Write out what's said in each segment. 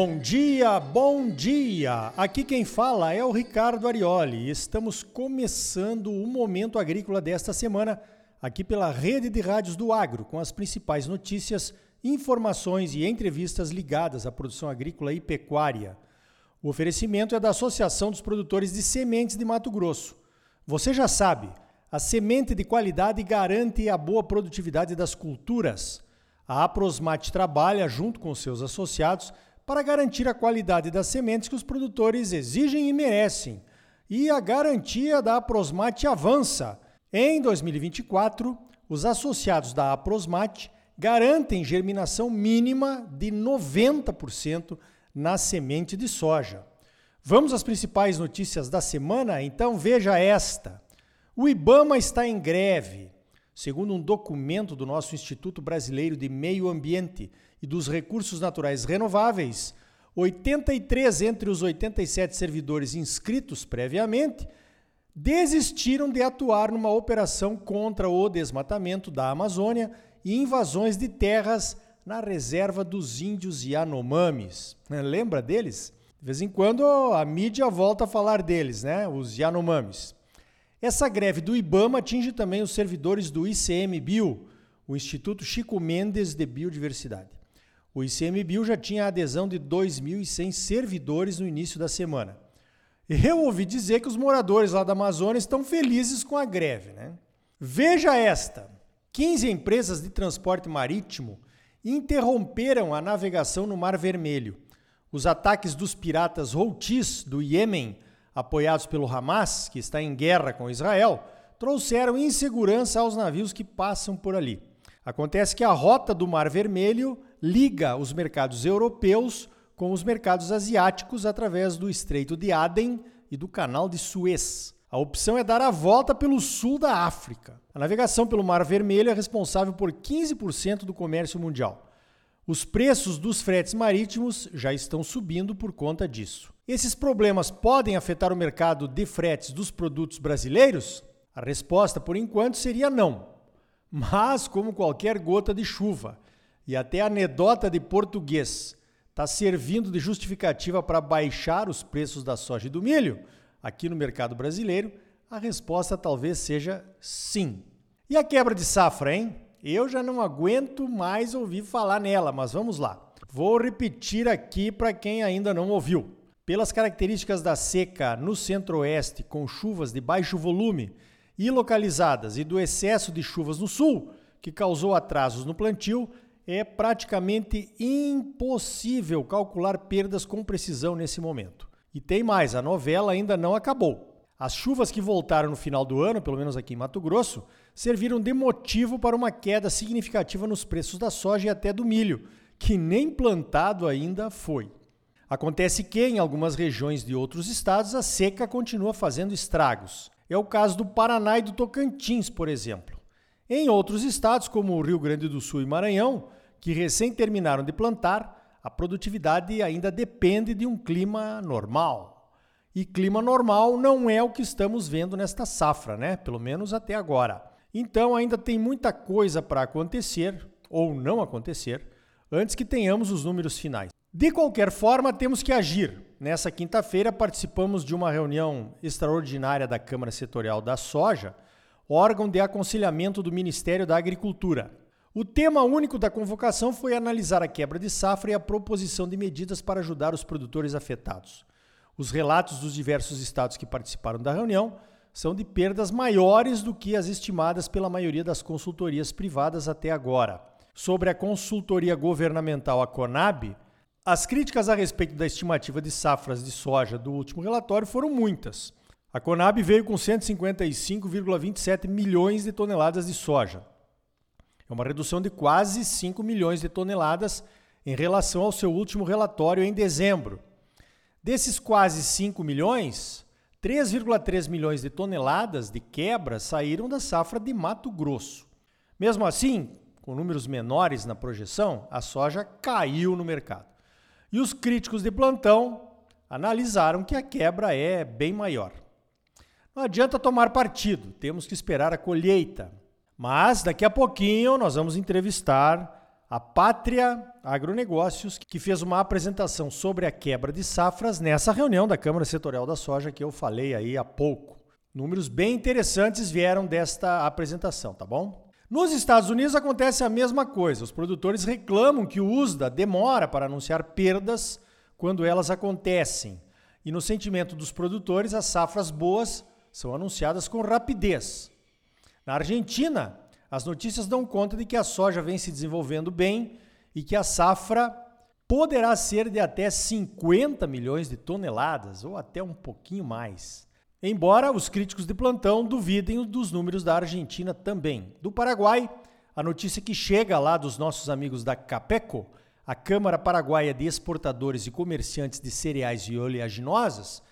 Bom dia, bom dia! Aqui quem fala é o Ricardo Arioli. Estamos começando o Momento Agrícola desta semana, aqui pela rede de rádios do Agro, com as principais notícias, informações e entrevistas ligadas à produção agrícola e pecuária. O oferecimento é da Associação dos Produtores de Sementes de Mato Grosso. Você já sabe, a semente de qualidade garante a boa produtividade das culturas. A Aprosmate trabalha, junto com seus associados, para garantir a qualidade das sementes que os produtores exigem e merecem. E a garantia da Aprosmate avança. Em 2024, os associados da Aprosmate garantem germinação mínima de 90% na semente de soja. Vamos às principais notícias da semana? Então veja esta. O IBAMA está em greve. Segundo um documento do nosso Instituto Brasileiro de Meio Ambiente e dos Recursos Naturais Renováveis, 83 entre os 87 servidores inscritos previamente desistiram de atuar numa operação contra o desmatamento da Amazônia e invasões de terras na reserva dos índios Yanomamis. Lembra deles? De vez em quando a mídia volta a falar deles, né? Os Yanomamis. Essa greve do IBAMA atinge também os servidores do ICMBio, o Instituto Chico Mendes de Biodiversidade. O ICMBio já tinha adesão de 2.100 servidores no início da semana. Eu ouvi dizer que os moradores lá da Amazônia estão felizes com a greve. Né? Veja esta: 15 empresas de transporte marítimo interromperam a navegação no Mar Vermelho. Os ataques dos piratas Houthis do Iêmen apoiados pelo Hamas, que está em guerra com Israel, trouxeram insegurança aos navios que passam por ali. Acontece que a rota do Mar Vermelho liga os mercados europeus com os mercados asiáticos através do Estreito de Aden e do Canal de Suez. A opção é dar a volta pelo sul da África. A navegação pelo Mar Vermelho é responsável por 15% do comércio mundial. Os preços dos fretes marítimos já estão subindo por conta disso. Esses problemas podem afetar o mercado de fretes dos produtos brasileiros? A resposta, por enquanto, seria não. Mas, como qualquer gota de chuva e até anedota de português está servindo de justificativa para baixar os preços da soja e do milho aqui no mercado brasileiro, a resposta talvez seja sim. E a quebra de safra, hein? Eu já não aguento mais ouvir falar nela, mas vamos lá. Vou repetir aqui para quem ainda não ouviu. Pelas características da seca no centro-oeste, com chuvas de baixo volume e localizadas, e do excesso de chuvas no sul, que causou atrasos no plantio, é praticamente impossível calcular perdas com precisão nesse momento. E tem mais, a novela ainda não acabou. As chuvas que voltaram no final do ano, pelo menos aqui em Mato Grosso, serviram de motivo para uma queda significativa nos preços da soja e até do milho, que nem plantado ainda foi. Acontece que, em algumas regiões de outros estados, a seca continua fazendo estragos. É o caso do Paraná e do Tocantins, por exemplo. Em outros estados, como o Rio Grande do Sul e Maranhão, que recém terminaram de plantar, a produtividade ainda depende de um clima normal. E clima normal não é o que estamos vendo nesta safra, né? Pelo menos até agora. Então ainda tem muita coisa para acontecer ou não acontecer antes que tenhamos os números finais. De qualquer forma, temos que agir. Nessa quinta-feira participamos de uma reunião extraordinária da Câmara Setorial da Soja, órgão de aconselhamento do Ministério da Agricultura. O tema único da convocação foi analisar a quebra de safra e a proposição de medidas para ajudar os produtores afetados. Os relatos dos diversos estados que participaram da reunião são de perdas maiores do que as estimadas pela maioria das consultorias privadas até agora. Sobre a consultoria governamental, a Conab, as críticas a respeito da estimativa de safras de soja do último relatório foram muitas. A Conab veio com 155,27 milhões de toneladas de soja. É uma redução de quase 5 milhões de toneladas em relação ao seu último relatório em dezembro. Desses quase 5 milhões, 3,3 milhões de toneladas de quebra saíram da safra de Mato Grosso. Mesmo assim, com números menores na projeção, a soja caiu no mercado. E os críticos de plantão analisaram que a quebra é bem maior. Não adianta tomar partido, temos que esperar a colheita. Mas daqui a pouquinho nós vamos entrevistar a Pátria Agronegócios, que fez uma apresentação sobre a quebra de safras nessa reunião da Câmara Setorial da Soja que eu falei aí há pouco. Números bem interessantes vieram desta apresentação, tá bom? Nos Estados Unidos acontece a mesma coisa. Os produtores reclamam que o USDA demora para anunciar perdas quando elas acontecem. E no sentimento dos produtores, as safras boas são anunciadas com rapidez. Na Argentina, as notícias dão conta de que a soja vem se desenvolvendo bem e que a safra poderá ser de até 50 milhões de toneladas, ou até um pouquinho mais. Embora os críticos de plantão duvidem dos números da Argentina também. Do Paraguai, a notícia que chega lá dos nossos amigos da Capeco, a Câmara Paraguaia de Exportadores e Comerciantes de Cereais e Oleaginosas,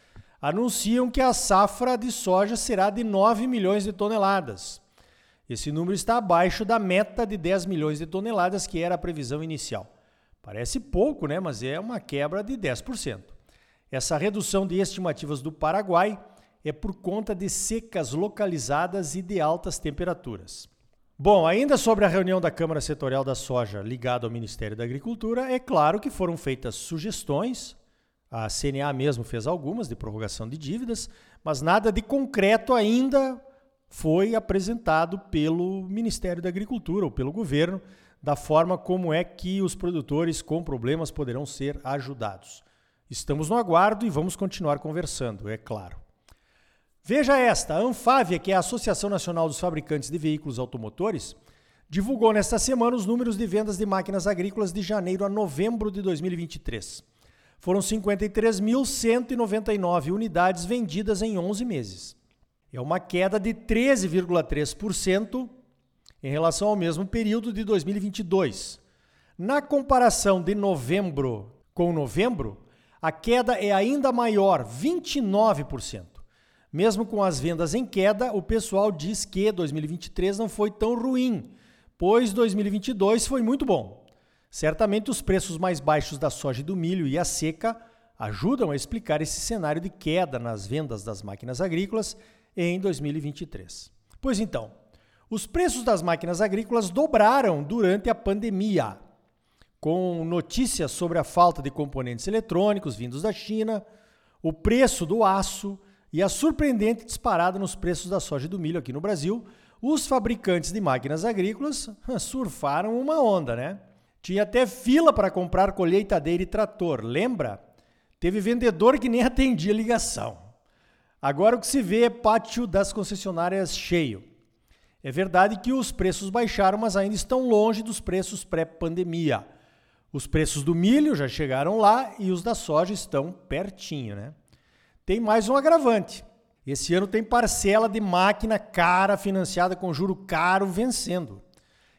anunciam que a safra de soja será de 9 milhões de toneladas. Esse número está abaixo da meta de 10 milhões de toneladas, que era a previsão inicial. Parece pouco, né? mas é uma quebra de 10%. Essa redução de estimativas do Paraguai é por conta de secas localizadas e de altas temperaturas. Bom, ainda sobre a reunião da Câmara Setorial da Soja ligada ao Ministério da Agricultura, é claro que foram feitas sugestões, a CNA mesmo fez algumas de prorrogação de dívidas, mas nada de concreto ainda foi apresentado pelo Ministério da Agricultura ou pelo governo da forma como é que os produtores com problemas poderão ser ajudados. Estamos no aguardo e vamos continuar conversando, é claro. Veja esta, a Anfávia, que é a Associação Nacional dos Fabricantes de Veículos Automotores, divulgou nesta semana os números de vendas de máquinas agrícolas de janeiro a novembro de 2023. Foram 53.199 unidades vendidas em 11 meses. É uma queda de 13,3% em relação ao mesmo período de 2022. Na comparação de novembro com novembro, a queda é ainda maior, 29%. Mesmo com as vendas em queda, o pessoal diz que 2023 não foi tão ruim, pois 2022 foi muito bom. Certamente os preços mais baixos da soja e do milho e a seca ajudam a explicar esse cenário de queda nas vendas das máquinas agrícolas em 2023. Pois então, os preços das máquinas agrícolas dobraram durante a pandemia, com notícias sobre a falta de componentes eletrônicos vindos da China, o preço do aço e a surpreendente disparada nos preços da soja e do milho aqui no Brasil, os fabricantes de máquinas agrícolas surfaram uma onda, né? Tinha até fila para comprar colheitadeira e trator, lembra? Teve vendedor que nem atendia ligação. Agora o que se vê é pátio das concessionárias cheio. É verdade que os preços baixaram, mas ainda estão longe dos preços pré-pandemia. Os preços do milho já chegaram lá e os da soja estão pertinho, né? Tem mais um agravante. Esse ano tem parcela de máquina cara financiada com juro caro vencendo.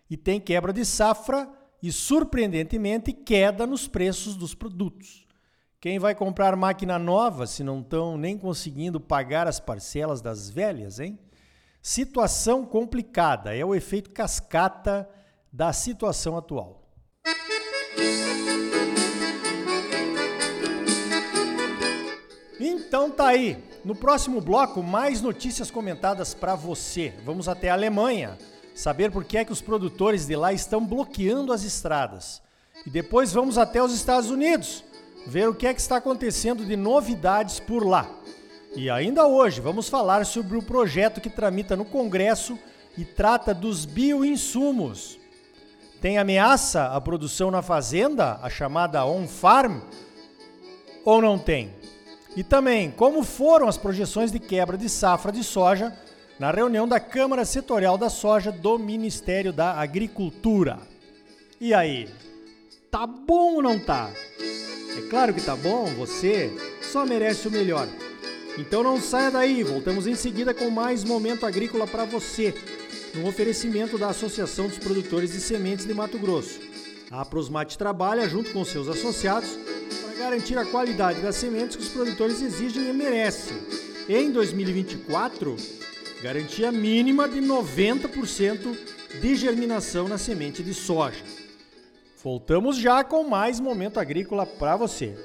E tem quebra de safra e, surpreendentemente, queda nos preços dos produtos. Quem vai comprar máquina nova se não estão nem conseguindo pagar as parcelas das velhas, hein? Situação complicada, é o efeito cascata da situação atual. Então tá aí. No próximo bloco, mais notícias comentadas para você. Vamos até a Alemanha, saber por que é que os produtores de lá estão bloqueando as estradas. E depois vamos até os Estados Unidos, ver o que é que está acontecendo de novidades por lá. E ainda hoje vamos falar sobre o projeto que tramita no Congresso e trata dos bioinsumos. Tem ameaça à produção na fazenda, a chamada on-farm, ou não tem? E também, como foram as projeções de quebra de safra de soja na reunião da Câmara Setorial da Soja do Ministério da Agricultura. E aí? Tá bom ou não tá? É claro que tá bom, você só merece o melhor. Então não saia daí, voltamos em seguida com mais momento agrícola para você, no oferecimento da Associação dos Produtores de Sementes de Mato Grosso. A Prosmate trabalha junto com seus associados garantir a qualidade das sementes que os produtores exigem e merecem. Em 2024, garantia mínima de 90% de germinação na semente de soja. Voltamos já com mais momento agrícola para você.